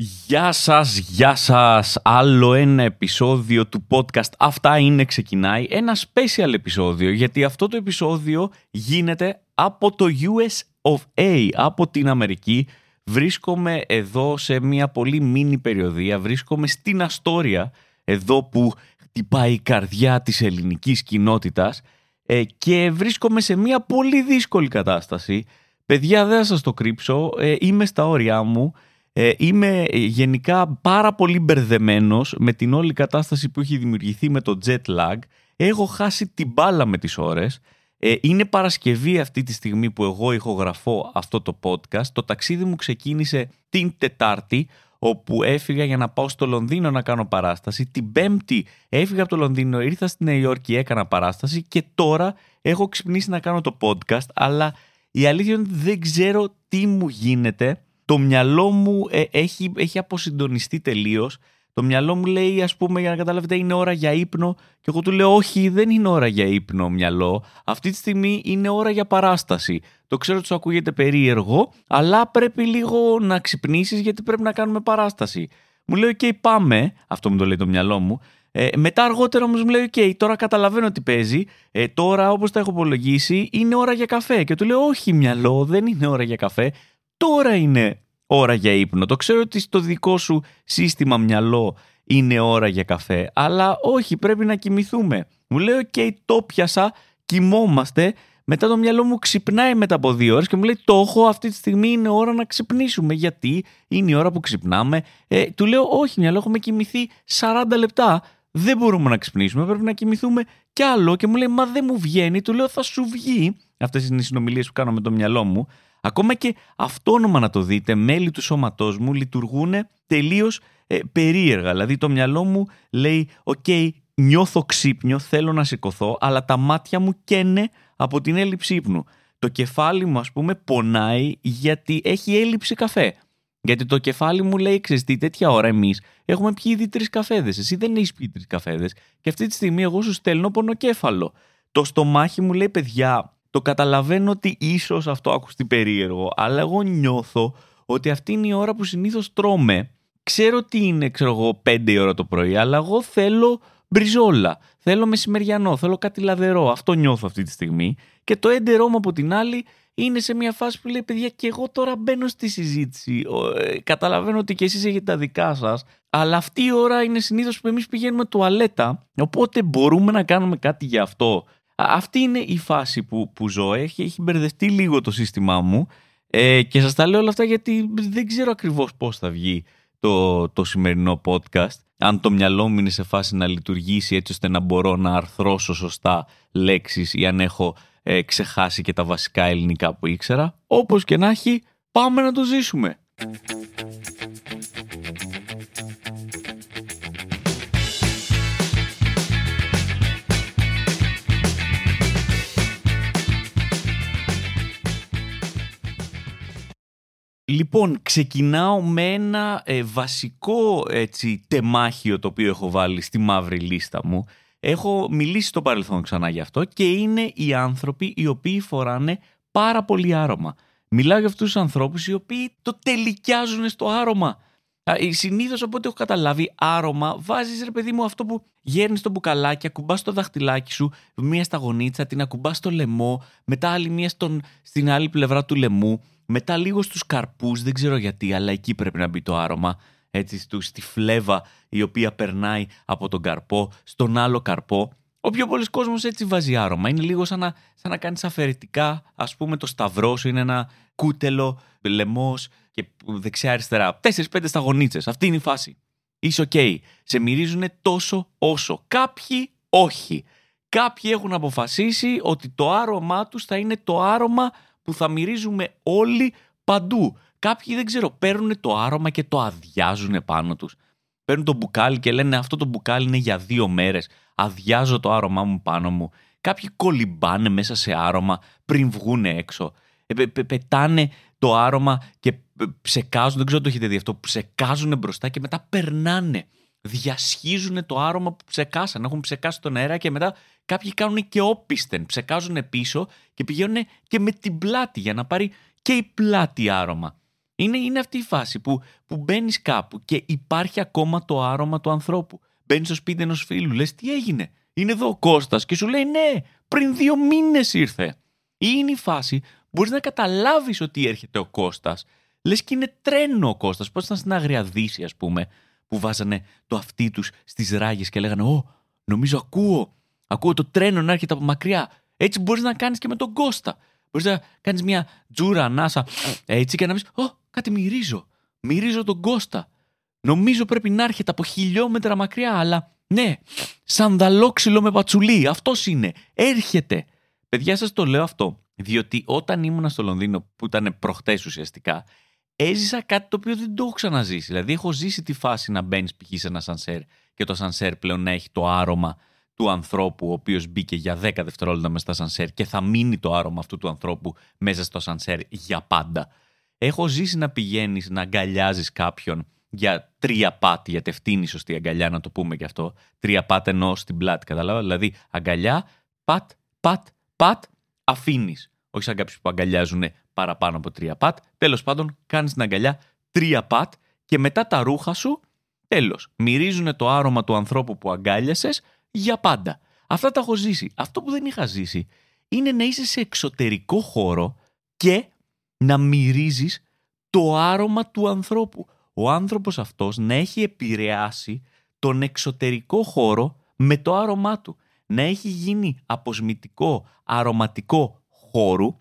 Γεια σας, γεια σας. Άλλο ένα επεισόδιο του podcast «Αυτά είναι» ξεκινάει. Ένα special επεισόδιο, γιατί αυτό το επεισόδιο γίνεται από το US of A, από την Αμερική. Βρίσκομαι εδώ σε μια πολύ μίνι περιοδία, βρίσκομαι στην Αστόρια, εδώ που χτυπάει η καρδιά της ελληνικής κοινότητας ε, και βρίσκομαι σε μια πολύ δύσκολη κατάσταση. Παιδιά, δεν θα σας το κρύψω, ε, είμαι στα όρια μου, ε, είμαι γενικά πάρα πολύ μπερδεμένος με την όλη κατάσταση που έχει δημιουργηθεί με το jet lag. Έχω χάσει την μπάλα με τις ώρες. Ε, είναι Παρασκευή αυτή τη στιγμή που εγώ ηχογραφώ αυτό το podcast. Το ταξίδι μου ξεκίνησε την Τετάρτη, όπου έφυγα για να πάω στο Λονδίνο να κάνω παράσταση. Την Πέμπτη έφυγα από το Λονδίνο, ήρθα στη Νέα Υόρκη, έκανα παράσταση και τώρα έχω ξυπνήσει να κάνω το podcast, αλλά η αλήθεια είναι ότι δεν ξέρω τι μου γίνεται το μυαλό μου ε, έχει, έχει αποσυντονιστεί τελείως. Το μυαλό μου λέει, ας πούμε, για να καταλάβετε, είναι ώρα για ύπνο. Και εγώ του λέω, Όχι, δεν είναι ώρα για ύπνο, μυαλό. Αυτή τη στιγμή είναι ώρα για παράσταση. Το ξέρω ότι σου ακούγεται περίεργο, αλλά πρέπει λίγο να ξυπνήσεις γιατί πρέπει να κάνουμε παράσταση. Μου λέει, OK, πάμε. Αυτό μου το λέει το μυαλό μου. Ε, μετά αργότερα όμως μου λέει: OK, τώρα καταλαβαίνω τι παίζει. Ε, τώρα, όπως τα έχω υπολογίσει, είναι ώρα για καφέ. Και του λέω: Όχι, μυαλό, δεν είναι ώρα για καφέ τώρα είναι ώρα για ύπνο. Το ξέρω ότι στο δικό σου σύστημα μυαλό είναι ώρα για καφέ, αλλά όχι, πρέπει να κοιμηθούμε. Μου λέει, οκ, το 'πιασα, κοιμόμαστε, μετά το μυαλό μου ξυπνάει μετά από δύο ώρες και μου λέει το έχω αυτή τη στιγμή είναι ώρα να ξυπνήσουμε γιατί είναι η ώρα που ξυπνάμε. Ε, του λέω όχι μυαλό έχουμε κοιμηθεί 40 λεπτά. Δεν μπορούμε να ξυπνήσουμε πρέπει να κοιμηθούμε κι άλλο και μου λέει μα δεν μου βγαίνει του λέω θα σου βγει αυτές είναι οι συνομιλίες που κάνω με το μυαλό μου Ακόμα και αυτόνομα να το δείτε, μέλη του σώματός μου λειτουργούν τελείως ε, περίεργα. Δηλαδή το μυαλό μου λέει «OK, νιώθω ξύπνιο, θέλω να σηκωθώ, αλλά τα μάτια μου καίνε από την έλλειψη ύπνου». Το κεφάλι μου ας πούμε πονάει γιατί έχει έλλειψη καφέ. Γιατί το κεφάλι μου λέει, ξέρεις τι, τέτοια ώρα εμείς έχουμε πιει ήδη τρεις καφέδες. Εσύ δεν έχεις πιει τρεις καφέδες. Και αυτή τη στιγμή εγώ σου στέλνω πονοκέφαλο. Το στομάχι μου λέει, παιδιά, το καταλαβαίνω ότι ίσως αυτό ακουστεί περίεργο, αλλά εγώ νιώθω ότι αυτή είναι η ώρα που συνήθως τρώμε. Ξέρω ότι είναι, ξέρω εγώ, 5 η ώρα το πρωί, αλλά εγώ θέλω μπριζόλα. Θέλω μεσημεριανό, θέλω κάτι λαδερό. Αυτό νιώθω αυτή τη στιγμή. Και το έντερό μου από την άλλη είναι σε μια φάση που λέει παιδιά και εγώ τώρα μπαίνω στη συζήτηση. Ε, καταλαβαίνω ότι και εσείς έχετε τα δικά σας. Αλλά αυτή η ώρα είναι συνήθως που εμείς πηγαίνουμε τουαλέτα. Οπότε μπορούμε να κάνουμε κάτι για αυτό. Αυτή είναι η φάση που, που ζω. Έχει, έχει μπερδευτεί λίγο το σύστημά μου ε, και σας τα λέω όλα αυτά γιατί δεν ξέρω ακριβώς πώς θα βγει το, το σημερινό podcast. Αν το μυαλό μου είναι σε φάση να λειτουργήσει έτσι ώστε να μπορώ να αρθρώσω σωστά λέξεις ή αν έχω ε, ξεχάσει και τα βασικά ελληνικά που ήξερα. Όπως και να έχει, πάμε να το ζήσουμε. Λοιπόν, ξεκινάω με ένα ε, βασικό έτσι, τεμάχιο το οποίο έχω βάλει στη μαύρη λίστα μου. Έχω μιλήσει στο παρελθόν ξανά γι' αυτό και είναι οι άνθρωποι οι οποίοι φοράνε πάρα πολύ άρωμα. Μιλάω για αυτούς τους ανθρώπους οι οποίοι το τελικιάζουν στο άρωμα. Συνήθως από ό,τι έχω καταλάβει, άρωμα βάζεις ρε παιδί μου αυτό που γέρνεις το μπουκαλάκι, ακουμπάς το δαχτυλάκι σου, μία στα γονίτσα, την ακουμπάς στο λαιμό, μετά άλλη μία στον, στην άλλη πλευρά του λαιμού μετά λίγο στους καρπούς, δεν ξέρω γιατί, αλλά εκεί πρέπει να μπει το άρωμα. Έτσι, στη φλέβα η οποία περνάει από τον καρπό, στον άλλο καρπό. Ο πιο πολύς κόσμος έτσι βάζει άρωμα. Είναι λίγο σαν να, σαν να κάνεις αφαιρετικά, ας πούμε το σταυρό σου είναι ένα κούτελο, λαιμός και δεξιά-αριστερά. Τέσσερις-πέντε σταγονίτσες. Αυτή είναι η φάση. Είσαι OK. Okay. Σε μυρίζουν τόσο όσο. Κάποιοι όχι. Κάποιοι έχουν αποφασίσει ότι το άρωμά τους θα είναι το άρωμα που θα μυρίζουμε όλοι παντού. Κάποιοι δεν ξέρω, παίρνουν το άρωμα και το αδειάζουν πάνω τους. Παίρνουν το μπουκάλι και λένε αυτό το μπουκάλι είναι για δύο μέρες. Αδειάζω το άρωμά μου πάνω μου. Κάποιοι κολυμπάνε μέσα σε άρωμα πριν βγουν έξω. Ε, πετάνε το άρωμα και ψεκάζουν, δεν ξέρω το έχετε δει αυτό, ψεκάζουν μπροστά και μετά περνάνε. Διασχίζουν το άρωμα που ψεκάσαν. Έχουν ψεκάσει τον αέρα και μετά Κάποιοι κάνουν και όπισθεν, ψεκάζουν πίσω και πηγαίνουν και με την πλάτη για να πάρει και η πλάτη άρωμα. Είναι, είναι αυτή η φάση που, που μπαίνεις κάπου και υπάρχει ακόμα το άρωμα του ανθρώπου. Μπαίνεις στο σπίτι ενός φίλου, λες τι έγινε; Είναι εδώ ο Κώστας και σου λέει ναι, πριν δύο μήνες ήρθε. Ή είναι η φάση, μπορείς να καταλάβεις ότι έρχεται ο Κώστας. Λες και είναι τρένο ο Κώστας. Πώς ήταν στην Αγριαδύση, ας πούμε, που βάζανε το αυτί τους στις ράγες και λέγανε Ω, νομίζω ακούω. Ακούω το τρένο να έρχεται από μακριά. Έτσι μπορείς να κάνεις και με τον Κώστα. Μπορείς να κάνεις μια τζούρα ανάσα έτσι και να πεις: Ω, κάτι μυρίζω. Μυρίζω τον Κώστα. Νομίζω πρέπει να έρχεται από χιλιόμετρα μακριά, αλλά ναι, σανδαλόξυλο με πατσουλί. Αυτός είναι. Έρχεται. Παιδιά, σας το λέω αυτό. Διότι όταν ήμουν στο Λονδίνο, που ήταν προχτές ουσιαστικά, έζησα κάτι το οποίο δεν το έχω ξαναζήσει. Δηλαδή, έχω ζήσει τη φάση να μπαίνεις π.χ. σε ένα σανσέρ και το σανσέρ πλέον να έχει το άρωμα του ανθρώπου ο οποίος μπήκε για 10 δευτερόλεπτα μέσα στα σανσέρ και θα μείνει το άρωμα αυτού του ανθρώπου μέσα στο σανσέρ για πάντα. Έχω ζήσει να πηγαίνεις να αγκαλιάζεις κάποιον για τρία πάτ, γιατί αυτή είναι η σωστή αγκαλιά, να το πούμε και αυτό. Τρία πάτ ενώ στην πλάτη, καταλάβα. Δηλαδή αγκαλιά, πατ, πατ, πατ, αφήνεις. Όχι σαν κάποιους που αγκαλιάζουν παραπάνω από τρία πατ. Τέλος πάντων, κάνεις την αγκαλιά τρία πατ και μετά τα ρούχα σου, τέλος, μυρίζουν το άρωμα του ανθρώπου που αγκάλιασες για πάντα. Αυτά τα έχω ζήσει. Αυτό που δεν είχα ζήσει είναι να είσαι σε εξωτερικό χώρο και να μυρίζεις το άρωμα του ανθρώπου. Ο άνθρωπος αυτός να έχει επηρεάσει τον εξωτερικό χώρο με το άρωμά του. Να έχει γίνει αποσμητικό, αρωματικό χώρου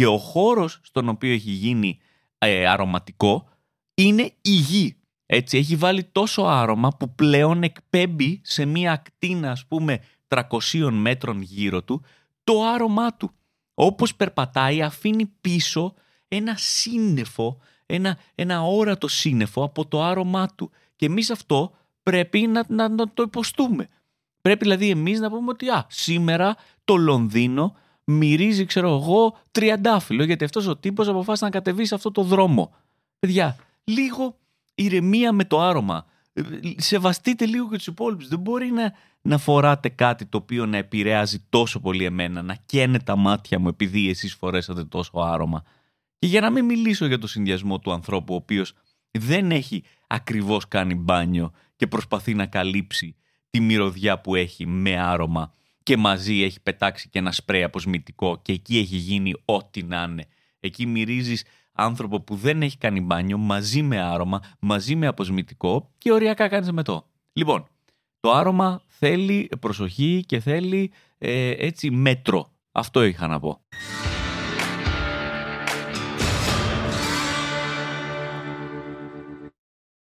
και ο χώρος στον οποίο έχει γίνει ε, αρωματικό είναι η γη. Έτσι, έχει βάλει τόσο άρωμα που πλέον εκπέμπει σε μία ακτίνα, ας πούμε, 300 μέτρων γύρω του, το άρωμά του. Όπως περπατάει, αφήνει πίσω ένα σύννεφο, ένα, ένα όρατο σύννεφο από το άρωμά του. Και εμείς αυτό πρέπει να, να, να το υποστούμε. Πρέπει δηλαδή εμείς να πούμε ότι α, σήμερα το Λονδίνο μυρίζει, ξέρω εγώ, τριαντάφυλλο, γιατί αυτός ο τύπος αποφάσισε να κατεβεί σε αυτό το δρόμο. Παιδιά, λίγο ηρεμία με το άρωμα. Ε, σεβαστείτε λίγο και τους υπόλοιπους. Δεν μπορεί να, να φοράτε κάτι το οποίο να επηρεάζει τόσο πολύ εμένα, να καίνε τα μάτια μου επειδή εσείς φορέσατε τόσο άρωμα. Και για να μην μιλήσω για το συνδυασμό του ανθρώπου, ο οποίος δεν έχει ακριβώς κάνει μπάνιο και προσπαθεί να καλύψει τη μυρωδιά που έχει με άρωμα και μαζί έχει πετάξει και ένα σπρέι αποσμητικό και εκεί έχει γίνει ό,τι να είναι. Εκεί μυρίζεις άνθρωπο που δεν έχει κάνει μπάνιο μαζί με άρωμα, μαζί με αποσμητικό και οριακά κάνεις το. Λοιπόν, το άρωμα θέλει προσοχή και θέλει ε, έτσι μέτρο. Αυτό είχα να πω.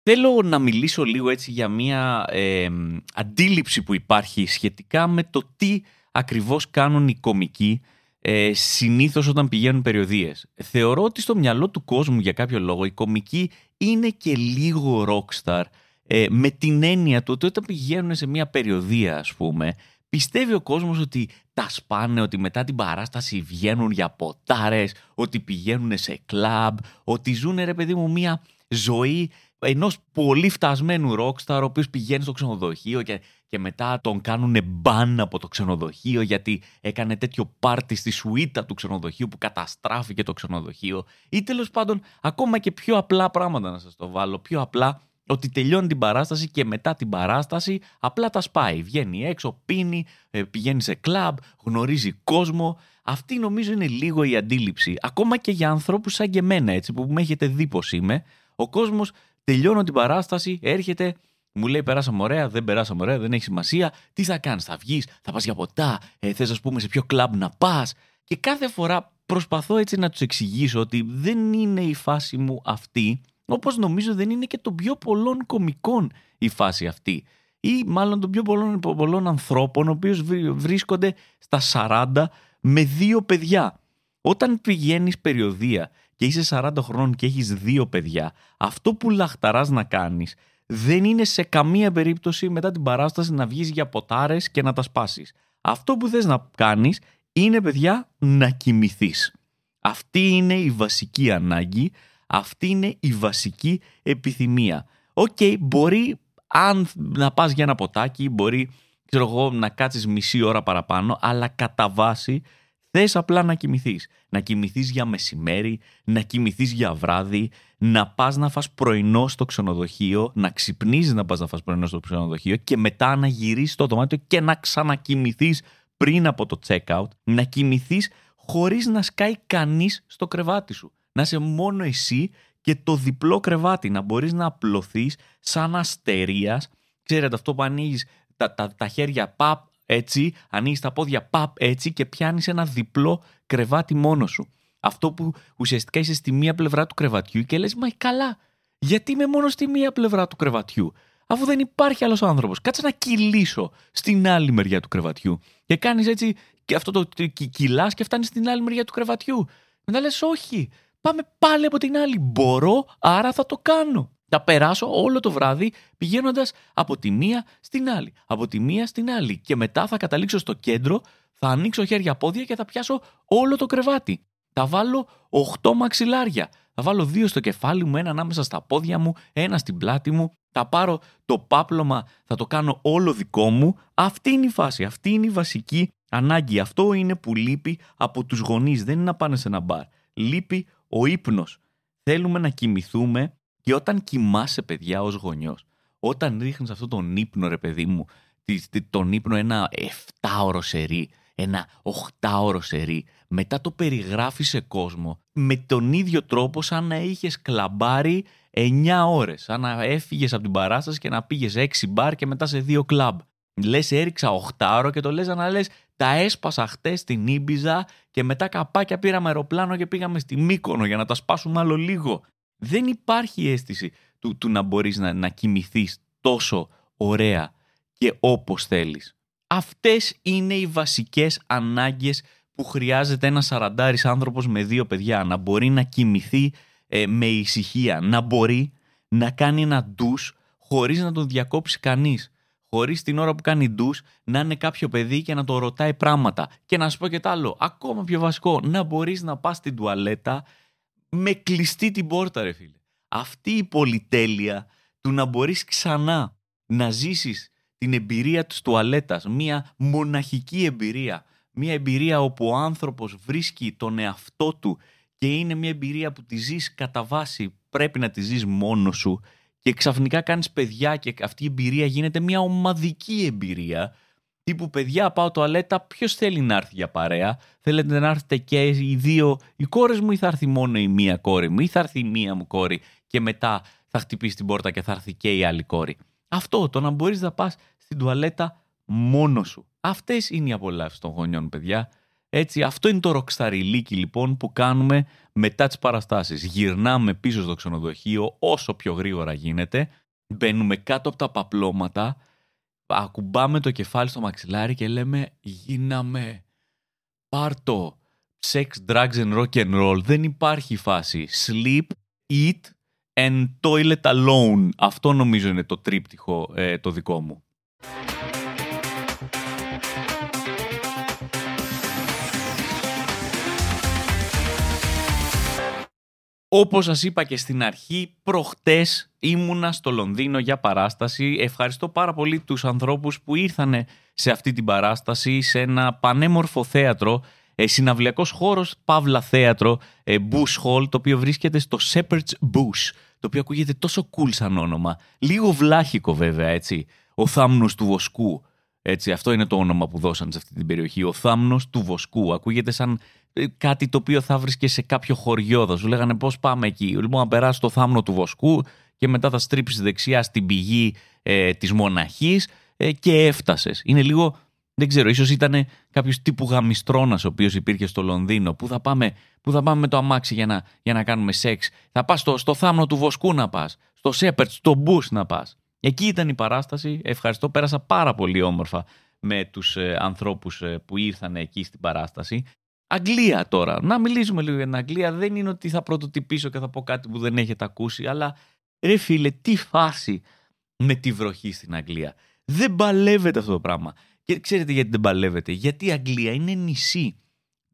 Θέλω να μιλήσω λίγο έτσι για μια ε, αντίληψη που υπάρχει σχετικά με το τι ακριβώς κάνουν οι κομικοί ε, συνήθως όταν πηγαίνουν περιοδίες. Θεωρώ ότι στο μυαλό του κόσμου για κάποιο λόγο η κομική είναι και λίγο rockstar ε, με την έννοια του ότι όταν πηγαίνουν σε μια περιοδία ας πούμε πιστεύει ο κόσμος ότι τα σπάνε, ότι μετά την παράσταση βγαίνουν για ποτάρες, ότι πηγαίνουν σε κλαμπ, ότι ζουν ρε παιδί μου μια ζωή ενός πολύ φτασμένου rockstar ο οποίος πηγαίνει στο ξενοδοχείο και, και μετά τον κάνουν μπαν από το ξενοδοχείο γιατί έκανε τέτοιο πάρτι στη σουίτα του ξενοδοχείου που καταστράφηκε το ξενοδοχείο ή τέλος πάντων ακόμα και πιο απλά πράγματα να σας το βάλω, πιο απλά ότι τελειώνει την παράσταση και μετά την παράσταση απλά τα σπάει. Βγαίνει έξω, πίνει, ε, πηγαίνει σε κλαμπ, γνωρίζει κόσμο. Αυτή νομίζω είναι λίγο η αντίληψη. Ακόμα και για ανθρώπους σαν και εμένα έτσι που με έχετε δει πως είμαι. Ο κόσμος τελειώνω την παράσταση, έρχεται, μου λέει περάσαμε ωραία, δεν περάσαμε ωραία, δεν έχει σημασία. Τι θα κάνεις, θα βγεις, θα πας για ποτά, ε, θες, ας πούμε, σε ποιο κλαμπ να πας. Και κάθε φορά προσπαθώ έτσι να τους εξηγήσω ότι δεν είναι η φάση μου αυτή, όπως νομίζω δεν είναι και των πιο πολλών κομικών η φάση αυτή. Ή μάλλον των πιο πολλών, πολλών ανθρώπων, ο οποίος βρίσκονται στα 40 με δύο παιδιά. Όταν πηγαίνεις περιοδεία και είσαι 40 χρόνων και έχεις δύο παιδιά, αυτό που λαχταράς να κάνεις δεν είναι σε καμία περίπτωση μετά την παράσταση να βγεις για ποτάρες και να τα σπάσεις. Αυτό που θες να κάνεις είναι παιδιά να κοιμηθείς. Αυτή είναι η βασική ανάγκη, αυτή είναι η βασική επιθυμία. Οκ, μπορεί αν να πας για ένα ποτάκι, μπορεί ξέρω εγώ, να κάτσεις μισή ώρα παραπάνω, αλλά κατά βάση Θες απλά να κοιμηθείς. Να κοιμηθείς για μεσημέρι, να κοιμηθείς για βράδυ, να πας να φας πρωινό στο ξενοδοχείο, να ξυπνήσει να πας να φας πρωινό στο ξενοδοχείο και μετά να γυρίσεις το δωμάτιο και να ξανακοιμηθείς πριν από το check-out, να κοιμηθείς χωρίς να σκάει κανείς στο κρεβάτι σου. Να είσαι μόνο εσύ και το διπλό κρεβάτι, να μπορείς να απλωθείς σαν αστερίας. Ξέρετε αυτό που ανοίγεις τα, τα, τα χέρια παπ έτσι, ανοίγεις τα πόδια παπ έτσι και πιάνεις ένα διπλό κρεβάτι μόνος σου. Αυτό που ουσιαστικά είσαι στη μία πλευρά του κρεβατιού και λες «Μα καλά, γιατί είμαι μόνος στη μία πλευρά του κρεβατιού» αφού δεν υπάρχει άλλος άνθρωπος. Κάτσε να κυλήσω στην άλλη μεριά του κρεβατιού. Και κάνεις έτσι και αυτό το κυλάς και φτάνεις στην άλλη μεριά του κρεβατιού. Μετά λες όχι, πάμε πάλι από την άλλη. Μπορώ, άρα θα το κάνω. Θα περάσω όλο το βράδυ πηγαίνοντας από τη μία στην άλλη. Από τη μία στην άλλη. Και μετά θα καταλήξω στο κέντρο, θα ανοίξω χέρια πόδια και θα πιάσω όλο το κρεβάτι. Θα βάλω 8 μαξιλάρια. Θα βάλω δύο στο κεφάλι μου, ένα ανάμεσα στα πόδια μου, ένα στην πλάτη μου. Θα πάρω το πάπλωμα, θα το κάνω όλο δικό μου. Αυτή είναι η φάση. Αυτή είναι η βασική ανάγκη. Αυτό είναι που λείπει από τους γονείς. Δεν είναι να πάνε σε ένα μπαρ. Λείπει ο ύπνος. Θέλουμε να κοιμηθούμε και όταν κοιμάσαι, παιδιά, ως γονιός, όταν ρίχνεις αυτόν τον ύπνο, ρε παιδί μου, τον ύπνο ένα 7ωρο σερί, ένα 8ωρο σερί, μετά το περιγράφεις σε κόσμο με τον ίδιο τρόπο σαν να είχες κλαμπάρει 9 ώρες. Σαν να έφυγες από την παράσταση και να πήγες 6 μπαρ και μετά σε 2 κλαμπ. Λες, έριξα 8ωρο και το λες να λες, τα έσπασα χτες στην Ήμπιζα και μετά καπάκια πήραμε αεροπλάνο και πήγαμε στη Μύκονο για να τα σπάσουμε άλλο λίγο δεν υπάρχει αίσθηση του, του να μπορείς να, να κοιμηθείς τόσο ωραία και όπως θέλεις. Αυτές είναι οι βασικές ανάγκες που χρειάζεται ένας σαραντάρης άνθρωπος με δύο παιδιά. Να μπορεί να κοιμηθεί ε, με ησυχία, να μπορεί να κάνει ένα ντους χωρίς να τον διακόψει κανείς. Χωρίς την ώρα που κάνει ντους να είναι κάποιο παιδί και να το ρωτάει πράγματα. Και να σου πω και τ' άλλο, ακόμα πιο βασικό, να μπορείς να πας στην τουαλέτα με κλειστή την πόρτα ρε φίλε. Αυτή η πολυτέλεια του να μπορείς ξανά να ζήσεις την εμπειρία της τουαλέτας, μια μοναχική εμπειρία, μια εμπειρία όπου ο άνθρωπος βρίσκει τον εαυτό του και είναι μια εμπειρία που τη ζεις κατά βάση, πρέπει να τη ζεις μόνος σου και ξαφνικά κάνεις παιδιά και αυτή η εμπειρία γίνεται μια ομαδική εμπειρία Τύπου παιδιά, πάω τουαλέτα, ποιος θέλει να έρθει για παρέα; Θέλετε να έρθετε και οι δύο οι κόρες μου, ή θα έρθει μόνο η μία κόρη μου, ή θα έρθει η μία μου κόρη και μετά θα χτυπήσει την πόρτα και θα έρθει και η άλλη κόρη. Αυτό, το να μπορείς να πας στην τουαλέτα μόνος σου. Αυτές είναι οι απολαύσεις των γονιών, παιδιά. Έτσι, αυτό είναι το ροξταριλίκι λοιπόν που κάνουμε μετά τις παραστάσεις. Γυρνάμε πίσω στο ξενοδοχείο όσο πιο γρήγορα γίνεται, μπαίνουμε κάτω από τα παπλώματα, ακουμπάμε το κεφάλι στο μαξιλάρι και λέμε γίναμε πάρτο sex, drugs and rock and roll. Δεν υπάρχει φάση. Sleep, eat and toilet alone. Αυτό νομίζω είναι το τρίπτυχο ε, το δικό μου. Όπως σας είπα και στην αρχή, προχτές ήμουνα στο Λονδίνο για παράσταση. Ευχαριστώ πάρα πολύ τους ανθρώπους που ήρθαν σε αυτή την παράσταση, σε ένα πανέμορφο θέατρο, ε, συναυλιακός χώρος, παύλα θέατρο, ε, Bush Hall, το οποίο βρίσκεται στο Shepherd's Bush, το οποίο ακούγεται τόσο cool σαν όνομα. Λίγο βλάχικο βέβαια, έτσι. Ο θάμνος του βοσκού. Έτσι, αυτό είναι το όνομα που δώσαν σε αυτή την περιοχή. Ο θάμνος του βοσκού. Ακούγεται σαν ε, κάτι το οποίο θα βρει σε κάποιο χωριό. Θα σου λέγανε πώς πάμε εκεί. Λοιπόν, να περάσεις το θάμνο του βοσκού και μετά θα στρίψεις δεξιά στην πηγή ε, της μοναχής ε, και έφτασες. Είναι λίγο. Δεν ξέρω, ίσως ήταν κάποιος τύπου γαμιστρώνας ο οποίος υπήρχε στο Λονδίνο. Πού θα πάμε, πού θα πάμε με το αμάξι για να, για να κάνουμε σεξ; Θα πας στο, στο θάμνο του βοσκού να πας. Στο Σέπερτ, στο Μπού να πας. Εκεί ήταν η παράσταση. Ευχαριστώ. Πέρασα πάρα πολύ όμορφα με τους ε, ανθρώπους ε, που ήρθαν εκεί στην παράσταση. Αγγλία τώρα. Να μιλήσουμε λίγο για την Αγγλία. Δεν είναι ότι θα πρωτοτυπήσω και θα πω κάτι που δεν έχετε ακούσει, αλλά ρε φίλε, τι φάση με τη βροχή στην Αγγλία. Δεν παλεύεται αυτό το πράγμα. Και ξέρετε γιατί δεν παλεύεται. Γιατί η Αγγλία είναι νησί.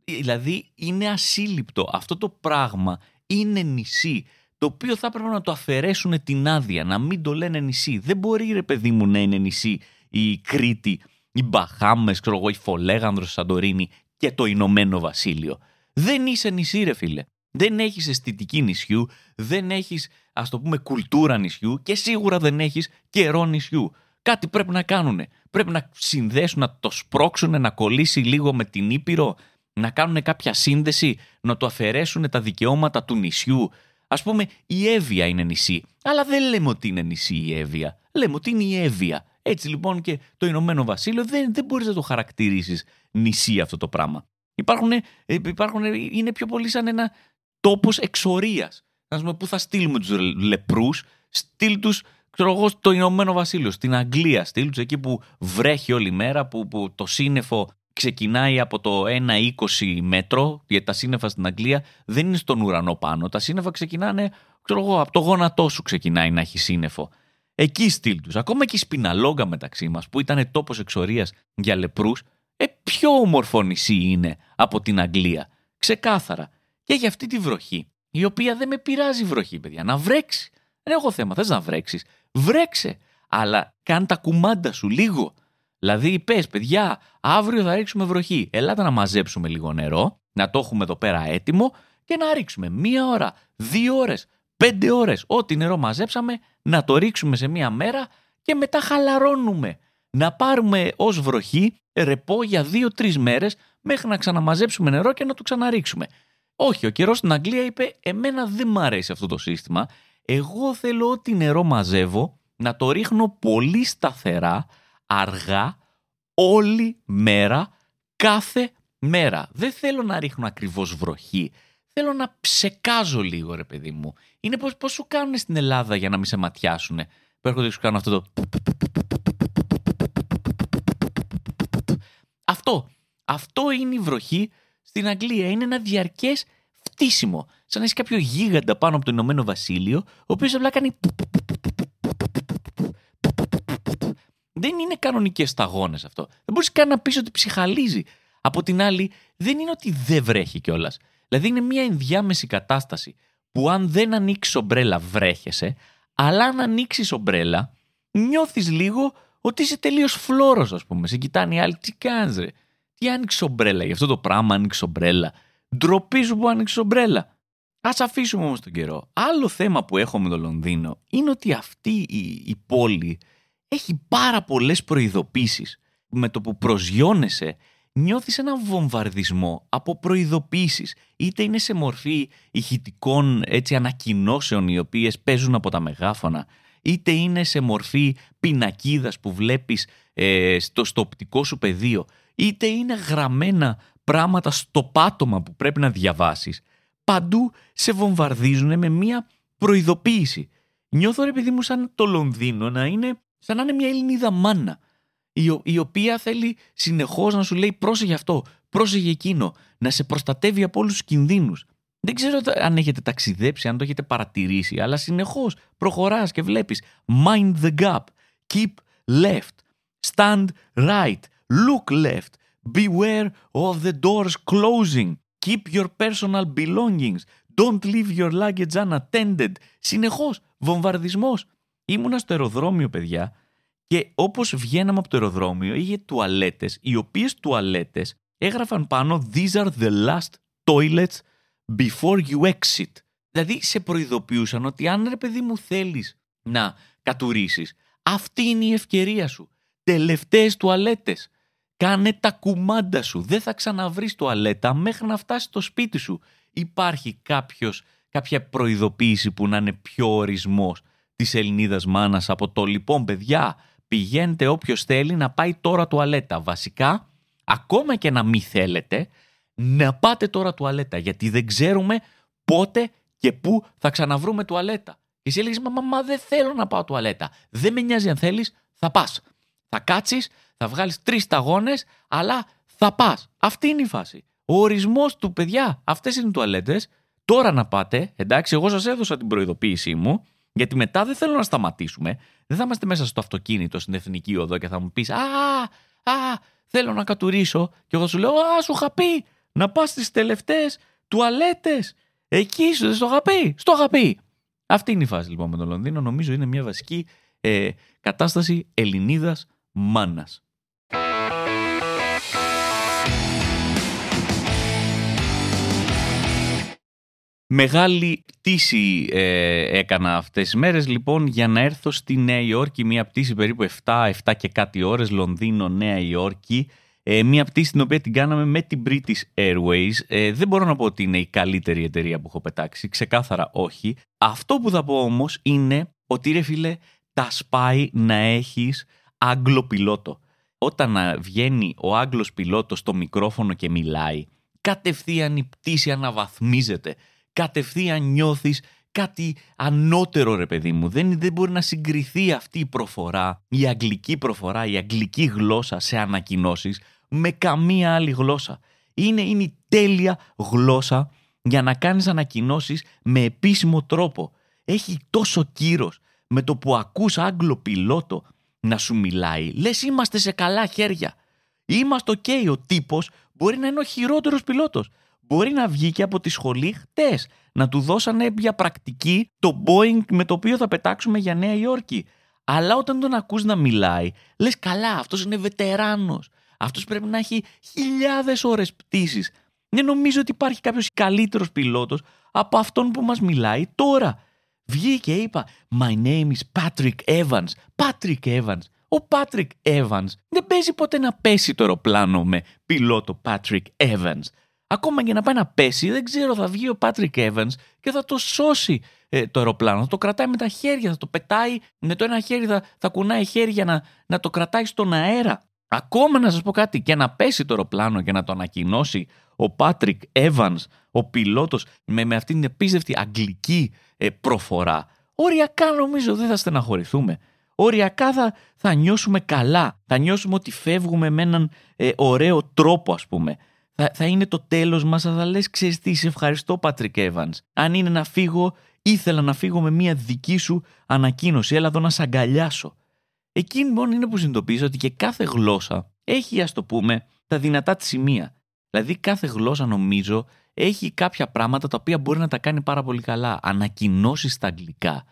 Δηλαδή είναι ασύλληπτο. Αυτό το πράγμα είναι νησί το οποίο θα έπρεπε να το αφαιρέσουν την άδεια, να μην το λένε νησί. Δεν μπορεί ρε παιδί μου να είναι νησί η Κρήτη, οι Μπαχάμες, ξέρω εγώ, η Φολέγανδρος, η Σαντορίνη και το Ηνωμένο Βασίλειο. Δεν είσαι νησί, ρε φίλε. Δεν έχεις αισθητική νησιού, δεν έχεις, ας το πούμε, κουλτούρα νησιού και σίγουρα δεν έχεις καιρό νησιού. Κάτι πρέπει να κάνουν. Πρέπει να συνδέσουν, να το σπρώξουν, να κολλήσει λίγο με την Ήπειρο, να κάνουν κάποια σύνδεση, να το αφαιρέσουν τα δικαιώματα του νησιού. Α πούμε, η Εύβοια είναι νησί. Αλλά δεν λέμε ότι είναι νησί η Εύβοια. Λέμε ότι είναι η Εύβοια. Έτσι λοιπόν και το Ηνωμένο Βασίλειο δεν, δεν μπορείς να το χαρακτηρίσεις νησί αυτό το πράγμα. Υπάρχουν, ε, υπάρχουν, είναι πιο πολύ σαν ένα τόπος εξορίας. Α πούμε, πού θα στείλουμε τους λεπρούς, στείλ τους ξέρω εγώ, στο Ηνωμένο Βασίλειο, στην Αγγλία, στείλ τους εκεί που βρέχει όλη μέρα, που, που το σύννεφο ξεκινάει από το 1,20 μέτρο, γιατί τα σύννεφα στην Αγγλία δεν είναι στον ουρανό πάνω. Τα σύννεφα ξεκινάνε, ξέρω εγώ, από το γόνατό σου ξεκινάει να έχει σύννεφο. Εκεί στείλ τους. Ακόμα και η Σπιναλόγκα μεταξύ μας, που ήταν τόπος εξορίας για λεπρούς, ε, πιο όμορφο νησί είναι από την Αγγλία. Ξεκάθαρα. Και για αυτή τη βροχή, η οποία δεν με πειράζει βροχή, παιδιά. Να βρέξει. Δεν έχω θέμα. Θες να βρέξεις. Βρέξε. Αλλά κάν τα κουμάντα σου λίγο. Δηλαδή, πες, παιδιά, αύριο θα ρίξουμε βροχή. Ελάτε να μαζέψουμε λίγο νερό, να το έχουμε εδώ πέρα έτοιμο και να ρίξουμε μία ώρα, δύο ώρες, πέντε ώρες. Ό,τι νερό μαζέψαμε, να το ρίξουμε σε μία μέρα και μετά χαλαρώνουμε. Να πάρουμε ως βροχή ρεπό για δύο-τρεις μέρες μέχρι να ξαναμαζέψουμε νερό και να το ξαναρίξουμε. Όχι, ο καιρός στην Αγγλία είπε: Εμένα δεν μ' αρέσει αυτό το σύστημα. Εγώ θέλω ό,τι νερό μαζεύω να το ρίχνω πολύ σταθερά, αργά, όλη μέρα, κάθε μέρα. Δεν θέλω να ρίχνω ακριβώς βροχή. Θέλω να ψεκάζω λίγο ρε παιδί μου. Είναι πώς, πώς σου κάνουν στην Ελλάδα για να μην σε ματιάσουν. Που έρχονται και σου κάνουν αυτό το... Αυτό. Αυτό είναι η βροχή στην Αγγλία. Είναι ένα διαρκές φτύσιμο. Σαν να έχει κάποιο γίγαντα πάνω από το Ηνωμένο Βασίλειο, ο οποίο απλά κάνει. Δεν είναι κανονικέ σταγόνε αυτό. Δεν μπορεί καν να πει ότι ψυχαλίζει. Από την άλλη, δεν είναι ότι δεν βρέχει κιόλα. Δηλαδή, είναι μια ενδιάμεση κατάσταση που αν δεν ανοίξει ομπρέλα, βρέχεσαι, αλλά αν ανοίξει ομπρέλα, νιώθει λίγο ότι είσαι τελείως φλόρος, ας πούμε. Σε κοιτάνε οι άλλοι, τι κάνεις, ρε. Τι άνοιξε ομπρέλα, γι' αυτό το πράγμα άνοιξε ομπρέλα. Ντροπή σου που άνοιξε ομπρέλα. Α αφήσουμε όμως τον καιρό. Άλλο θέμα που έχω με το Λονδίνο είναι ότι αυτή η, η πόλη έχει πάρα πολλές προειδοποίησεις. Με το που προσγειώνεσαι, νιώθεις ένα βομβαρδισμό από προειδοποίησεις. Είτε είναι σε μορφή ηχητικών έτσι, ανακοινώσεων οι οποίες παίζουν από τα μεγάφωνα, είτε είναι σε μορφή πινακίδας που βλέπεις ε, στο, στο οπτικό σου πεδίο, είτε είναι γραμμένα πράγματα στο πάτωμα που πρέπει να διαβάσεις, παντού σε βομβαρδίζουν με μία προειδοποίηση. Νιώθω ρε παιδί μου σαν το Λονδίνο να είναι σαν να είναι μια Ελληνίδα μάνα η, η οποία θέλει συνεχώς να σου λέει πρόσεχε αυτό, πρόσεχε εκείνο, να σε προστατεύει από όλους τους κινδύνους. Δεν ξέρω αν έχετε ταξιδέψει, αν το έχετε παρατηρήσει, αλλά συνεχώς προχωράς και βλέπεις mind the gap, keep left, stand right, look left, Beware of the doors closing. Keep your personal belongings. Don't leave your luggage unattended. Συνεχώς, βομβαρδισμός. Ήμουνα στο αεροδρόμιο, παιδιά, και όπως βγαίναμε από το αεροδρόμιο, είχε τουαλέτες, οι οποίες τουαλέτες έγραφαν πάνω «These are the last toilets before you exit». Δηλαδή, σε προειδοποιούσαν ότι αν ρε παιδί μου θέλεις να κατουρίσεις, αυτή είναι η ευκαιρία σου. Τελευταίες τουαλέτες. Κάνε τα κουμάντα σου. Δεν θα ξαναβρεις τουαλέτα μέχρι να φτάσει στο σπίτι σου. Υπάρχει κάποιος, κάποια προειδοποίηση που να είναι πιο ορισμός της Ελληνίδας μάνας από το λοιπόν παιδιά πηγαίνετε όποιος θέλει να πάει τώρα τουαλέτα. Βασικά, ακόμα και να μην θέλετε, να πάτε τώρα τουαλέτα γιατί δεν ξέρουμε πότε και πού θα ξαναβρούμε τουαλέτα. Και εσύ έλεγες, μα, μα, δεν θέλω να πάω τουαλέτα. Δεν με νοιάζει αν θέλεις, θα πας. Θα κάτσεις, θα βγάλεις τρεις σταγόνες, αλλά θα πας. Αυτή είναι η φάση. Ο ορισμός του παιδιά, αυτές είναι οι τουαλέτες. Τώρα να πάτε, εντάξει, εγώ σας έδωσα την προειδοποίησή μου, γιατί μετά δεν θέλω να σταματήσουμε. Δεν θα είμαστε μέσα στο αυτοκίνητο στην εθνική οδό και θα μου πεις Α, α, θέλω να κατουρίσω. Και εγώ σου λέω Α, σου είχα πει να πας στις τελευταίες τουαλέτες εκεί στο αγαπή, στο αγαπή. Αυτή είναι η φάση λοιπόν με το Λονδίνο. Νομίζω είναι μια βασική ε, κατάσταση ελληνίδας Μάνας. Μεγάλη πτήση ε, έκανα αυτές τις μέρες λοιπόν για να έρθω στη Νέα Υόρκη, μια πτήση περίπου 7, 7 και κάτι ώρες, Λονδίνο, Νέα Υόρκη. Ε, μια πτήση την οποία την κάναμε με την British Airways. Ε, δεν μπορώ να πω ότι είναι η καλύτερη εταιρεία που έχω πετάξει, ξεκάθαρα όχι. Αυτό που θα πω όμως είναι ότι ρε φίλε, τα σπάει να έχεις Άγγλο πιλότο. Όταν βγαίνει ο Άγγλος πιλότος στο μικρόφωνο και μιλάει, κατευθείαν η πτήση αναβαθμίζεται. Κατευθείαν νιώθεις κάτι ανώτερο ρε παιδί μου. Δεν, δεν μπορεί να συγκριθεί αυτή η προφορά, η αγγλική προφορά, η αγγλική γλώσσα σε ανακοινώσεις με καμία άλλη γλώσσα. Είναι, είναι η τέλεια γλώσσα για να κάνεις ανακοινώσεις με επίσημο τρόπο. Έχει τόσο κύρος με το που ακούς Άγγλο πιλότο να σου μιλάει. Λες είμαστε σε καλά χέρια. Είμαστε OK. Okay. Ο τύπος μπορεί να είναι ο χειρότερος πιλότος. Μπορεί να βγει και από τη σχολή χτες. Να του δώσανε για πρακτική το Boeing με το οποίο θα πετάξουμε για Νέα Υόρκη. Αλλά όταν τον ακούς να μιλάει, λες καλά, αυτός είναι βετεράνος. Αυτός πρέπει να έχει χιλιάδες ώρες πτήσεις. Δεν νομίζω ότι υπάρχει κάποιος καλύτερος πιλότος από αυτόν που μας μιλάει τώρα. Βγήκε, είπα, My name is Patrick Evans. Patrick Evans. Ο Patrick Evans δεν παίζει ποτέ να πέσει το αεροπλάνο με πιλότο Patrick Evans. Ακόμα και να πάει να πέσει, δεν ξέρω, θα βγει ο Patrick Evans και θα το σώσει ε, το αεροπλάνο. Θα το κρατάει με τα χέρια, θα το πετάει με το ένα χέρι, θα, θα κουνάει χέρια να, να το κρατάει στον αέρα. Ακόμα να σας πω κάτι και να πέσει το αεροπλάνο και να το ανακοινώσει ο Patrick Evans, ο πιλότος με, με αυτήν την επίστευτη αγγλική ε, προφορά, οριακά νομίζω δεν θα στεναχωρηθούμε. Οριακά θα, θα νιώσουμε καλά. Θα νιώσουμε ότι φεύγουμε με έναν ε, ωραίο τρόπο ας πούμε. Θα, θα είναι το τέλος μας, θα λες ξέρεις τι, σε ευχαριστώ Patrick Evans. Αν είναι να φύγω, ήθελα να φύγω με μια δική σου ανακοίνωση. Έλα εδώ να σε αγκαλιάσω. Εκείνη μόνο είναι που συνειδητοποιήσω ότι και κάθε γλώσσα έχει ας το πούμε τα δυνατά της σημεία. Δηλαδή κάθε γλώσσα νομίζω έχει κάποια πράγματα τα οποία μπορεί να τα κάνει πάρα πολύ καλά. Ανακοινώσεις στα αγγλικά.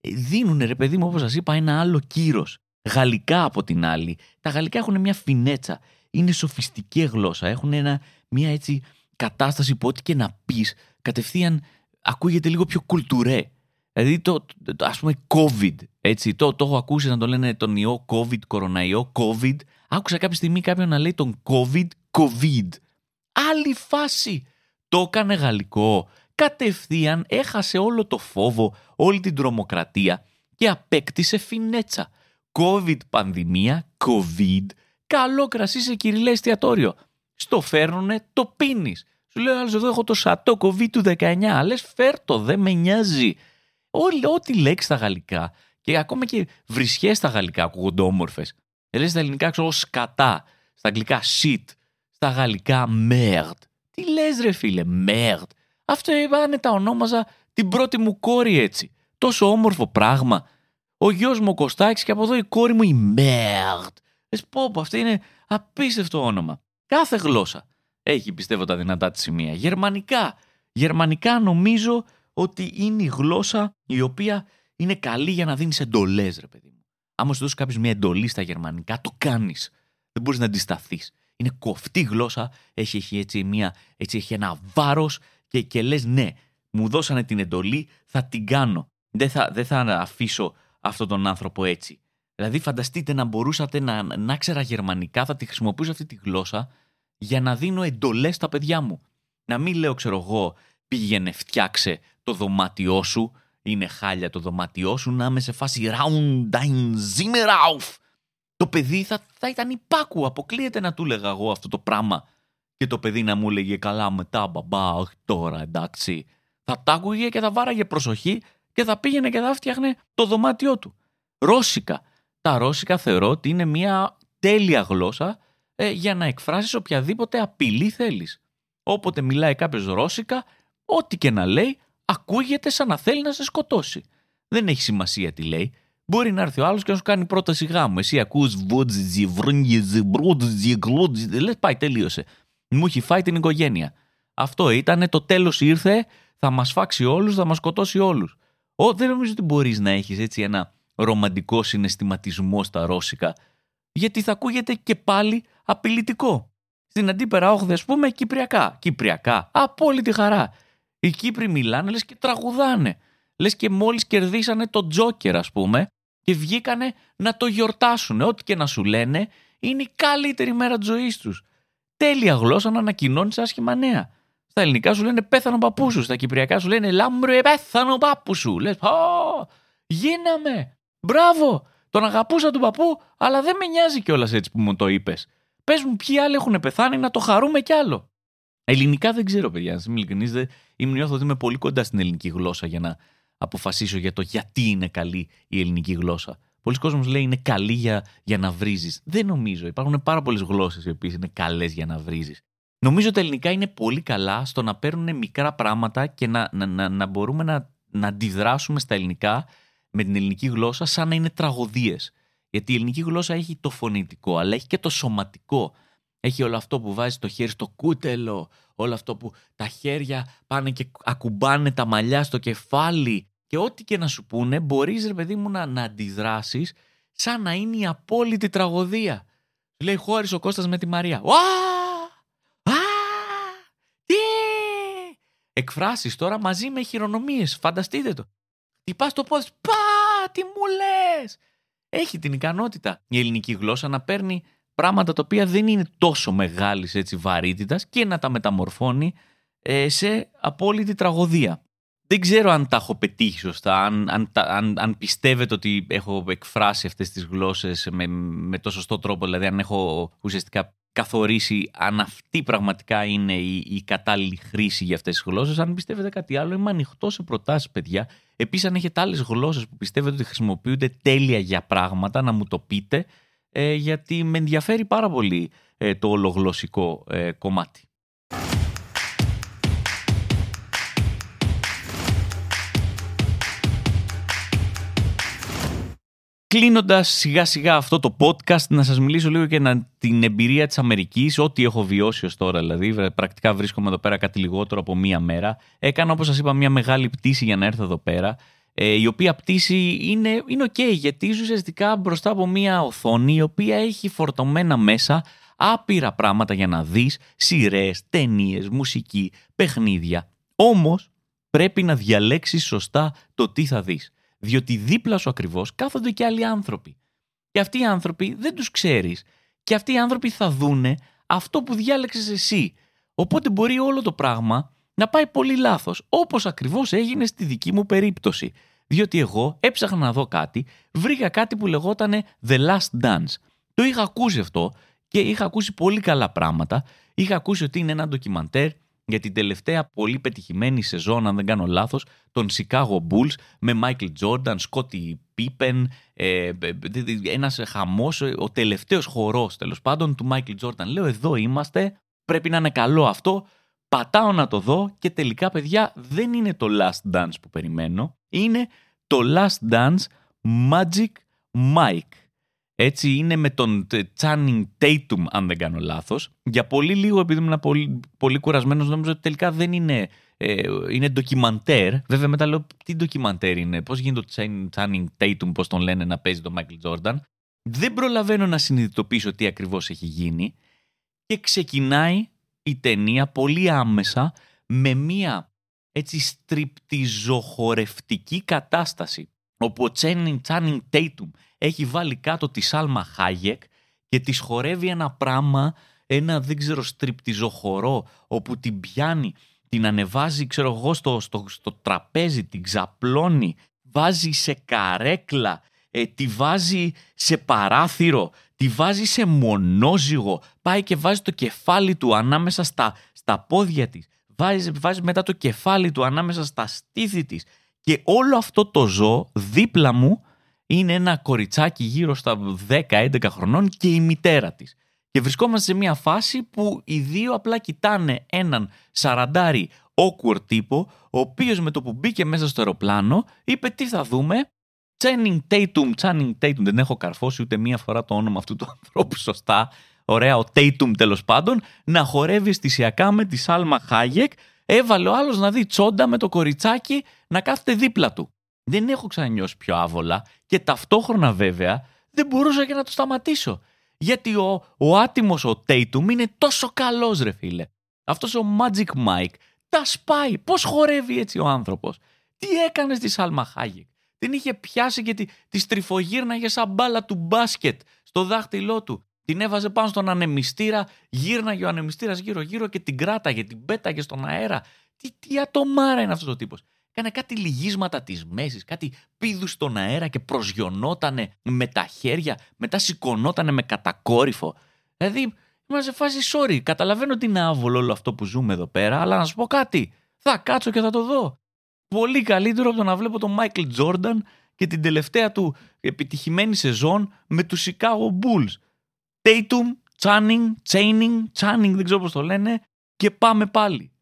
Ε, Δίνουν ρε παιδί μου όπως σας είπα ένα άλλο κύρος. Γαλλικά από την άλλη. Τα γαλλικά έχουν μια φινέτσα. Είναι σοφιστική γλώσσα. Έχουν ένα, μια έτσι κατάσταση που ό,τι και να πεις κατευθείαν ακούγεται λίγο πιο κουλτουρέ. Δηλαδή το, το, ας πούμε COVID, έτσι, το, το έχω ακούσει να το λένε τον ιό COVID, κοροναϊό, COVID. Άκουσα κάποια στιγμή κάποιον να λέει τον COVID, COVID. Άλλη φάση. Το έκανε γαλλικό. Κατευθείαν έχασε όλο το φόβο, όλη την τρομοκρατία και απέκτησε φινέτσα. COVID πανδημία, COVID, καλό κρασί σε κυριλέ εστιατόριο. Στο φέρνουνε, το πίνεις. Σου λέω άλλος εδώ έχω το σατό COVID του 19. Λες φέρτο, δεν με νοιάζει. Όλη, ό,τι λέξεις στα γαλλικά και ακόμα και βρισχές στα γαλλικά ακούγονται όμορφες. Λες στα ελληνικά ξέρω σκατά, στα αγγλικά shit, στα γαλλικά merde. Τι λες ρε φίλε, merde. Αυτό είπανε τα ονόμαζα την πρώτη μου κόρη έτσι. Τόσο όμορφο πράγμα. Ο γιος μου ο Κωστάκης και από εδώ η κόρη μου η merde. Λες πω πω αυτό είναι απίστευτο όνομα. Κάθε γλώσσα έχει πιστεύω τα δυνατά της σημεία. Γερμανικά. Γερμανικά νομίζω ότι είναι η γλώσσα η οποία είναι καλή για να δίνεις εντολές ρε παιδί μου. Άμα σου δώσεις κάποιος μια εντολή στα γερμανικά το κάνεις. Δεν μπορείς να αντισταθείς είναι κοφτή γλώσσα, έχει, έχει, έτσι, μια, έτσι, έχει ένα βάρος και, και λες ναι, μου δώσανε την εντολή, θα την κάνω. Δεν θα, δεν θα αφήσω αυτόν τον άνθρωπο έτσι. Δηλαδή φανταστείτε να μπορούσατε να, να ξέρα γερμανικά, θα τη χρησιμοποιούσα αυτή τη γλώσσα για να δίνω εντολές στα παιδιά μου. Να μην λέω ξέρω εγώ πήγαινε φτιάξε το δωμάτιό σου, είναι χάλια το δωμάτιό σου, να είμαι σε φάση round ein Zimmer auf το παιδί θα, θα ήταν υπάκου. Αποκλείεται να του έλεγα εγώ αυτό το πράγμα. Και το παιδί να μου έλεγε καλά μετά μπαμπά, όχι τώρα εντάξει. Θα τ' άκουγε και θα βάραγε προσοχή και θα πήγαινε και θα φτιάχνε το δωμάτιό του. Ρώσικα. Τα ρώσικα θεωρώ ότι είναι μια τέλεια γλώσσα ε, για να εκφράσεις οποιαδήποτε απειλή θέλεις. Όποτε μιλάει κάποιος ρώσικα, ό,τι και να λέει, ακούγεται σαν να θέλει να σε σκοτώσει. Δεν έχει σημασία τι λέει. Μπορεί να έρθει ο άλλος και να σου κάνει πρόταση γάμου. Εσύ ακούς βότζι, βρούγγι, μπρούτζι, γλούτζι. Λες πάει, τελείωσε. Μου έχει φάει την οικογένεια. Αυτό ήταν, το τέλος ήρθε, θα μας φάξει όλους, θα μας σκοτώσει όλους. Δεν νομίζω ότι μπορείς να έχεις έτσι ένα ρομαντικός συναισθηματισμός στα ρώσικα, γιατί θα ακούγεται και πάλι απειλητικό. Στην αντίπερα όχθη, ας πούμε, κυπριακά. Κυπριακά. Απόλυτη χαρά. Οι Κύπροι μιλάνε, λες και τραγουδάνε. Λες και μόλις κερδίσανε το Τζόκερ, ας πούμε, και βγήκανε να το γιορτάσουν. Ό,τι και να σου λένε, είναι η καλύτερη μέρα της ζωής τους. Τέλεια γλώσσα να ανακοινώνεις άσχημα νέα. Στα ελληνικά σου λένε πέθανε ο παππούς σου. Στα κυπριακά σου λένε λάμπρε πέθανε ο παππού σου. Λες, Ω, γίναμε. Μπράβο. Τον αγαπούσα τον παππού, αλλά δεν με νοιάζει κιόλας έτσι που μου το είπες. Πες μου, ποιοι άλλοι έχουν πεθάνει να το χαρούμε κι άλλο. Ελληνικά δεν ξέρω, παιδιά. Να είμαι ειλικρινής, δεν νιώθω ότι είμαι πολύ κοντά στην ελληνική γλώσσα για να αποφασίσω για το γιατί είναι καλή η ελληνική γλώσσα. Πολλοί κόσμοι λέει είναι καλή για, για να βρίζεις. Δεν νομίζω. Υπάρχουν πάρα πολλές γλώσσες οι οποίες είναι καλές για να βρίζεις. Νομίζω ότι τα ελληνικά είναι πολύ καλά στο να παίρνουν μικρά πράγματα και να, να, να, να μπορούμε να, να αντιδράσουμε στα ελληνικά με την ελληνική γλώσσα σαν να είναι τραγωδίες. Γιατί η ελληνική γλώσσα έχει το φωνητικό, αλλά έχει και το σωματικό. Έχει όλο αυτό που βάζει το χέρι στο κούτελο, όλο αυτό που τα χέρια πάνε και ακουμπάνε τα μαλλιά στο κεφάλι. Και ό,τι και να σου πούνε, μπορείς ρε παιδί μου να, να αντιδράσεις σαν να είναι η απόλυτη τραγωδία. Λέει χώρισε ο Κώστας με τη Μαρία. Ουά! Α! Τι! Εκφράσεις τώρα μαζί με χειρονομίες. Φανταστείτε το. Τι πας το πόδι. Πα! Τι μου λες! Έχει την ικανότητα η ελληνική γλώσσα να παίρνει πράγματα τα οποία δεν είναι τόσο μεγάλης έτσι βαρύτητας και να τα μεταμορφώνει ε, σε απόλυτη τραγωδία. Δεν ξέρω αν τα έχω πετύχει σωστά, αν, αν, αν, αν πιστεύετε ότι έχω εκφράσει αυτές τις γλώσσες με, με το σωστό τρόπο, δηλαδή αν έχω ουσιαστικά καθορίσει αν αυτή πραγματικά είναι η, η κατάλληλη χρήση για αυτές τις γλώσσες. Αν πιστεύετε κάτι άλλο, είμαι ανοιχτό σε προτάσεις, παιδιά. Επίσης, αν έχετε άλλες γλώσσες που πιστεύετε ότι χρησιμοποιούνται τέλεια για πράγματα, να μου το πείτε, ε, γιατί με ενδιαφέρει πάρα πολύ ε, το ολογλωσσικό ε, κομμάτι. Κλείνοντας σιγά σιγά αυτό το podcast, να σας μιλήσω λίγο για την εμπειρία της Αμερικής, ό,τι έχω βιώσει ως τώρα. Δηλαδή, πρακτικά βρίσκομαι εδώ πέρα κάτι λιγότερο από μία μέρα. Έκανα, όπως σας είπα, μία μεγάλη πτήση για να έρθω εδώ πέρα. Ε, η οποία πτήση είναι, είναι ok, γιατί είσαι ουσιαστικά μπροστά από μία οθόνη η οποία έχει φορτωμένα μέσα άπειρα πράγματα για να δεις, σειρές, ταινίες, μουσική, παιχνίδια. Όμως πρέπει να διαλέξεις σωστά το τι θα δεις. Διότι δίπλα σου ακριβώς κάθονται και άλλοι άνθρωποι. Και αυτοί οι άνθρωποι δεν τους ξέρεις. Και αυτοί οι άνθρωποι θα δούνε αυτό που διάλεξες εσύ. Οπότε μπορεί όλο το πράγμα να πάει πολύ λάθος. Όπως ακριβώς έγινε στη δική μου περίπτωση. Διότι εγώ έψαχνα να δω κάτι, βρήκα κάτι που λεγόταν The Last Dance. Το είχα ακούσει αυτό και είχα ακούσει πολύ καλά πράγματα. Είχα ακούσει ότι είναι ένα ντοκιμαντέρ για την τελευταία πολύ πετυχημένη σεζόν, αν δεν κάνω λάθος, των Chicago Bulls με Michael Jordan, Scottie Pippen, ε, ένας χαμός, ο τελευταίος χορός τέλος πάντων του Michael Jordan. Λέω εδώ είμαστε, πρέπει να είναι καλό αυτό, πατάω να το δω και τελικά παιδιά δεν είναι το Last Dance που περιμένω, είναι το Last Dance Magic Mike. Έτσι είναι με τον Channing Tatum, αν δεν κάνω λάθος. Για πολύ λίγο, επειδή ήμουν πολύ, πολύ κουρασμένος, νόμιζα ότι τελικά δεν είναι. Ε, είναι ντοκιμαντέρ. Βέβαια, μετά λέω τι ντοκιμαντέρ είναι, πώς γίνεται το Channing Tatum, πώς τον λένε, να παίζει τον Michael Jordan. Δεν προλαβαίνω να συνειδητοποιήσω τι ακριβώς έχει γίνει. Και ξεκινάει η ταινία πολύ άμεσα με μία έτσι στριπτιζοχορευτική κατάσταση όπου ο Channing Tatum έχει βάλει κάτω τη Σάλμα Χάγεκ και της χορεύει ένα πράγμα, ένα δεν ξέρω στριπτιζοχορό, όπου την πιάνει, την ανεβάζει ξέρω εγώ στο, στο, στο τραπέζι, την ξαπλώνει, βάζει σε καρέκλα, ε, τη βάζει σε παράθυρο, τη βάζει σε μονόζυγο, πάει και βάζει το κεφάλι του ανάμεσα στα, στα πόδια της, βάζει, βάζει μετά το κεφάλι του ανάμεσα στα στήθη της και όλο αυτό το ζω δίπλα μου είναι ένα κοριτσάκι γύρω στα 10-11 χρονών και η μητέρα της. Και βρισκόμαστε σε μια φάση που οι δύο απλά κοιτάνε έναν σαραντάρι awkward τύπο, ο οποίος με το που μπήκε μέσα στο αεροπλάνο είπε τι θα δούμε; Channing Tatum, Channing Tatum, δεν έχω καρφώσει ούτε μία φορά το όνομα αυτού του ανθρώπου σωστά. Ωραία, ο Tatum τέλος πάντων, να χορεύει αισθησιακά με τη Σάλμα Χάγεκ. Έβαλε ο άλλος να δει τσόντα με το κοριτσάκι να κάθεται δίπλα του δεν έχω ξανανιώσει πιο άβολα και ταυτόχρονα βέβαια δεν μπορούσα και να το σταματήσω. Γιατί ο, ο άτιμος ο Tatum είναι τόσο καλός ρε φίλε. Αυτός ο Magic Mike τα σπάει. Πώς χορεύει έτσι ο άνθρωπος. Τι έκανε στη Σάλμα Χάγεκ. Την είχε πιάσει και τη, της στριφογύρναγε σαν μπάλα του μπάσκετ στο δάχτυλό του. Την έβαζε πάνω στον ανεμιστήρα, γύρναγε ο ανεμιστήρας γύρω-γύρω και την κράταγε, την πέταγε στον αέρα. Τι, τι ατομάρα είναι αυτός ο τύπος. Κάνε κάτι λυγίσματα της μέσης, κάτι πήδου στον αέρα και προσγειωνότανε με τα χέρια, μετά σηκωνότανε με κατακόρυφο. Δηλαδή, είμαστε σε φάση sorry. Καταλαβαίνω ότι είναι άβολο όλο αυτό που ζούμε εδώ πέρα, αλλά να σου πω κάτι. Θα κάτσω και θα το δω. Πολύ καλύτερο από το να βλέπω τον Μάικλ Τζόρνταν και την τελευταία του επιτυχημένη σεζόν με τους Chicago Bulls. Tatum, Channing, Chaining, Channing, δεν ξέρω πώς το λένε, και πάμε πάλι.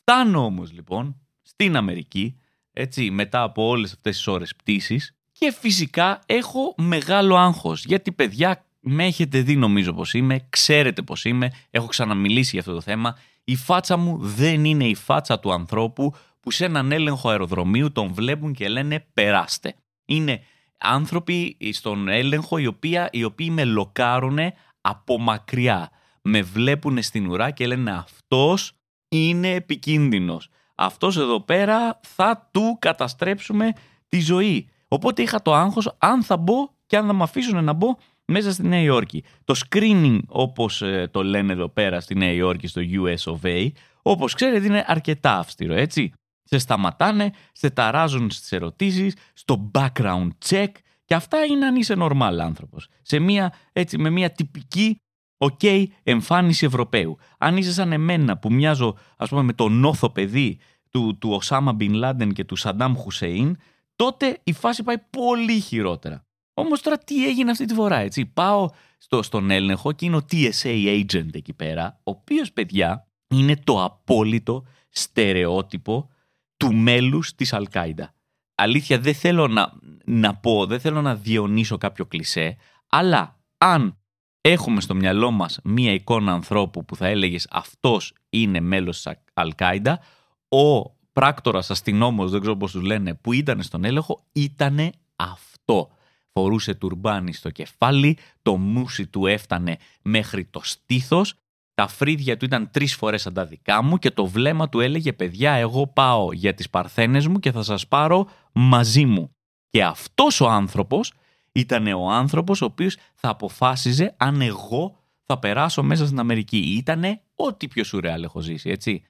Φτάνω όμως λοιπόν στην Αμερική, έτσι, μετά από όλες αυτές τις ώρες πτήσης και φυσικά έχω μεγάλο άγχος, γιατί παιδιά με έχετε δει νομίζω πως είμαι, ξέρετε πως είμαι, έχω ξαναμιλήσει για αυτό το θέμα. Η φάτσα μου δεν είναι η φάτσα του ανθρώπου που σε έναν έλεγχο αεροδρομίου τον βλέπουν και λένε περάστε. Είναι άνθρωποι στον έλεγχο οι, οποία, οι οποίοι με λοκάρουν από μακριά. Με βλέπουν στην ουρά και λένε αυτός είναι επικίνδυνος. Αυτός εδώ πέρα θα του καταστρέψουμε τη ζωή. Οπότε είχα το άγχος αν θα μπω και αν θα με αφήσουν να μπω μέσα στη Νέα Υόρκη. Το screening όπως ε, το λένε εδώ πέρα στη Νέα Υόρκη στο US of A, όπως ξέρετε είναι αρκετά αυστηρό έτσι. Σε σταματάνε, σε ταράζουν στις ερωτήσεις, στο background check και αυτά είναι αν είσαι normal άνθρωπος. Σε μια, έτσι, με μια τυπική ok εμφάνιση Ευρωπαίου. Αν είσαι σαν εμένα που μοιάζω ας πούμε με το νόθο παιδί του, του Οσάμα Μπιν Λάντεν και του Σαντάμ Χουσέιν, τότε η φάση πάει πολύ χειρότερα. Όμως τώρα τι έγινε αυτή τη φορά, έτσι. Πάω στο, στον έλεγχο και είναι ο TSA agent εκεί πέρα, ο οποίος παιδιά είναι το απόλυτο στερεότυπο του μέλους της Αλκάιντα. Αλήθεια δεν θέλω να, να πω, δεν θέλω να διονύσω κάποιο κλισέ, αλλά αν έχουμε στο μυαλό μας μία εικόνα ανθρώπου που θα έλεγες αυτός είναι μέλος της Αλκάιντα, ο πράκτορας αστυνόμος, δεν ξέρω πώς τους λένε, που ήταν στον έλεγχο, ήταν αυτό. Φορούσε τουρμπάνι στο κεφάλι, το μουσι του έφτανε μέχρι το στήθος τα φρύδια του ήταν τρεις φορές σαν τα δικά μου και το βλέμμα του έλεγε «Παιδιά, εγώ πάω για τις παρθένες μου και θα σας πάρω μαζί μου». Και αυτός ο άνθρωπος ήταν ο άνθρωπος ο οποίος θα αποφάσιζε αν εγώ θα περάσω μέσα στην Αμερική. Ήτανε ό,τι πιο σουρεάλ έχω ζήσει, έτσι.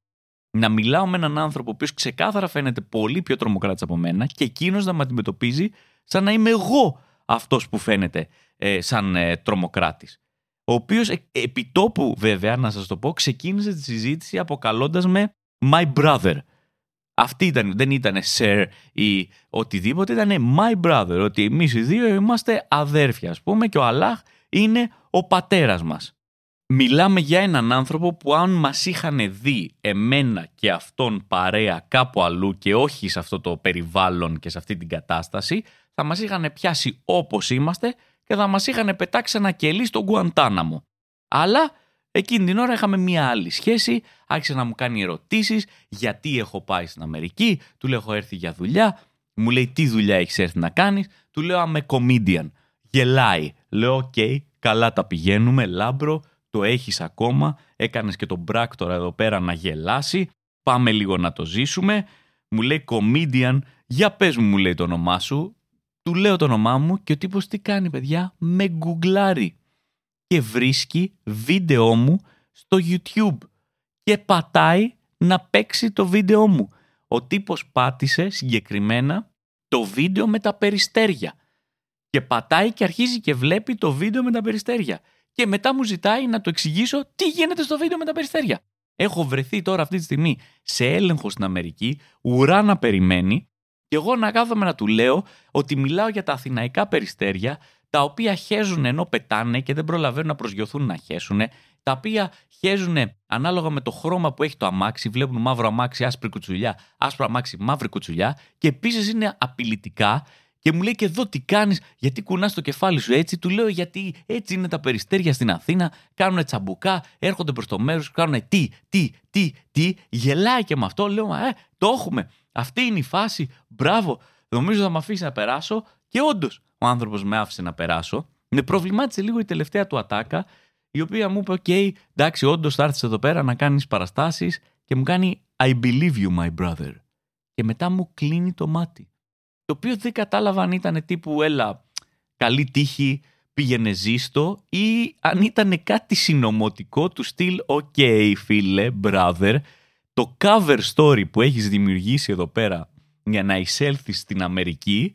Να μιλάω με έναν άνθρωπο ο οποίος ξεκάθαρα φαίνεται πολύ πιο τρομοκράτης από μένα και εκείνος να με αντιμετωπίζει σαν να είμαι εγώ αυτός που φαίνεται ε, σαν ε, τρομοκράτης ο οποίος επιτόπου βέβαια, να σας το πω, ξεκίνησε τη συζήτηση αποκαλώντας με My Brother. Αυτή ήταν, δεν ήταν Sir ή οτιδήποτε, ήταν My Brother, ότι εμείς οι δύο είμαστε αδέρφια, ας πούμε, και ο Αλάχ είναι ο πατέρας μας. Μιλάμε για έναν άνθρωπο που αν μας είχαν δει εμένα και αυτόν παρέα κάπου αλλού και όχι σε αυτό το περιβάλλον και σε αυτή την κατάσταση, θα μας είχαν πιάσει όπως είμαστε και θα μας είχαν πετάξει ένα κελί στον Γκουαντάναμο. Αλλά εκείνη την ώρα είχαμε μία άλλη σχέση, άρχισε να μου κάνει ερωτήσεις γιατί έχω πάει στην Αμερική, του λέω έχω έρθει για δουλειά, μου λέει τι δουλειά έχεις έρθει να κάνεις, του λέω είμαι comedian, γελάει, λέω OK, okay, καλά τα πηγαίνουμε, λάμπρο, το έχεις ακόμα, έκανες και τον πράκτορα εδώ πέρα να γελάσει, πάμε λίγο να το ζήσουμε, μου λέει comedian, για πες μου μου λέει το όνομά σου, του λέω το όνομά μου και ο τύπος τι κάνει παιδιά, με γκουγκλάρει και βρίσκει βίντεό μου στο YouTube και πατάει να παίξει το βίντεό μου. Ο τύπος πάτησε συγκεκριμένα το βίντεο με τα περιστέρια και πατάει και αρχίζει και βλέπει το βίντεο με τα περιστέρια και μετά μου ζητάει να το εξηγήσω τι γίνεται στο βίντεο με τα περιστέρια. Έχω βρεθεί τώρα αυτή τη στιγμή σε έλεγχο στην Αμερική, ουρά να περιμένει και εγώ να κάθομαι να του λέω ότι μιλάω για τα αθηναϊκά περιστέρια, τα οποία χέζουν ενώ πετάνε και δεν προλαβαίνουν να προσγειωθούν να χέσουν, τα οποία χέζουν ανάλογα με το χρώμα που έχει το αμάξι, βλέπουν μαύρο αμάξι, άσπρη κουτσουλιά, άσπρο αμάξι, μαύρη κουτσουλιά και επίσης είναι απειλητικά και μου λέει και εδώ τι κάνεις, γιατί κουνάς το κεφάλι σου έτσι. Του λέω γιατί έτσι είναι τα περιστέρια στην Αθήνα. Κάνουν τσαμπουκά, έρχονται προς το μέρος, κάνουν τι, τι, τι, τι. Γελάει και με αυτό. Λέω, ε, το έχουμε. Αυτή είναι η φάση. Μπράβο. Νομίζω θα με αφήσει να περάσω. Και όντως ο άνθρωπος με άφησε να περάσω. Με προβλημάτισε λίγο η τελευταία του ατάκα, η οποία μου είπε: Οκ, εντάξει, όντως θα έρθεις εδώ πέρα να κάνεις παραστάσεις και μου κάνει I believe you my brother και μετά μου κλείνει το μάτι. Το οποίο δεν κατάλαβα αν ήταν τύπου έλα καλή τύχη πήγαινε ζήστο ή αν ήταν κάτι συνωμοτικό του στυλ «Ok φίλε, brother, το cover story που έχεις δημιουργήσει εδώ πέρα για να εισέλθεις στην Αμερική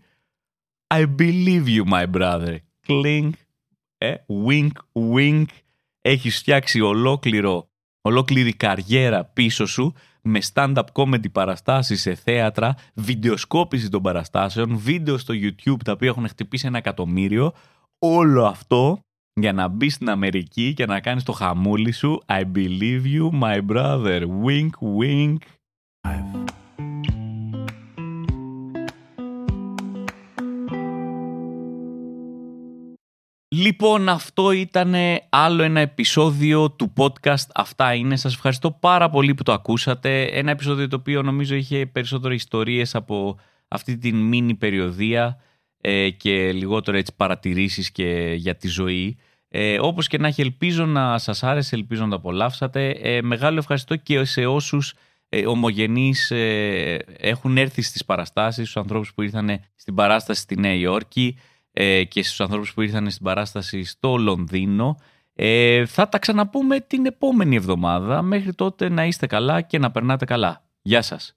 I believe you my brother». Clink, ε, wink, wink. Έχεις φτιάξει ολόκληρο, ολόκληρη καριέρα πίσω σου με stand-up comedy παραστάσεις σε θέατρα, βιντεοσκόπηση των παραστάσεων, βίντεο στο YouTube τα οποία έχουν χτυπήσει ένα εκατομμύριο όλο αυτό για να μπεις στην Αμερική και να κάνεις το χαμούλι σου I believe you my brother wink wink Λοιπόν, αυτό ήταν άλλο ένα επεισόδιο του podcast. Αυτά είναι. Σας ευχαριστώ πάρα πολύ που το ακούσατε. Ένα επεισόδιο το οποίο νομίζω είχε περισσότερο ιστορίες από αυτή την μίνι περιοδία. Ε, και λιγότερο έτσι παρατηρήσεις και για τη ζωή. Ε, όπως και να έχει ελπίζω να σας άρεσε, ελπίζω να το απολαύσατε. Ε, μεγάλο ευχαριστώ και σε όσους ε, ομογενείς ε, έχουν έρθει στις παραστάσεις, στους ανθρώπους που ήρθαν στην παράσταση στη Νέα Υόρκη ε, και στους ανθρώπους που ήρθαν στην παράσταση στο Λονδίνο. Ε, θα τα ξαναπούμε την επόμενη εβδομάδα. Μέχρι τότε να είστε καλά και να περνάτε καλά. Γεια σας.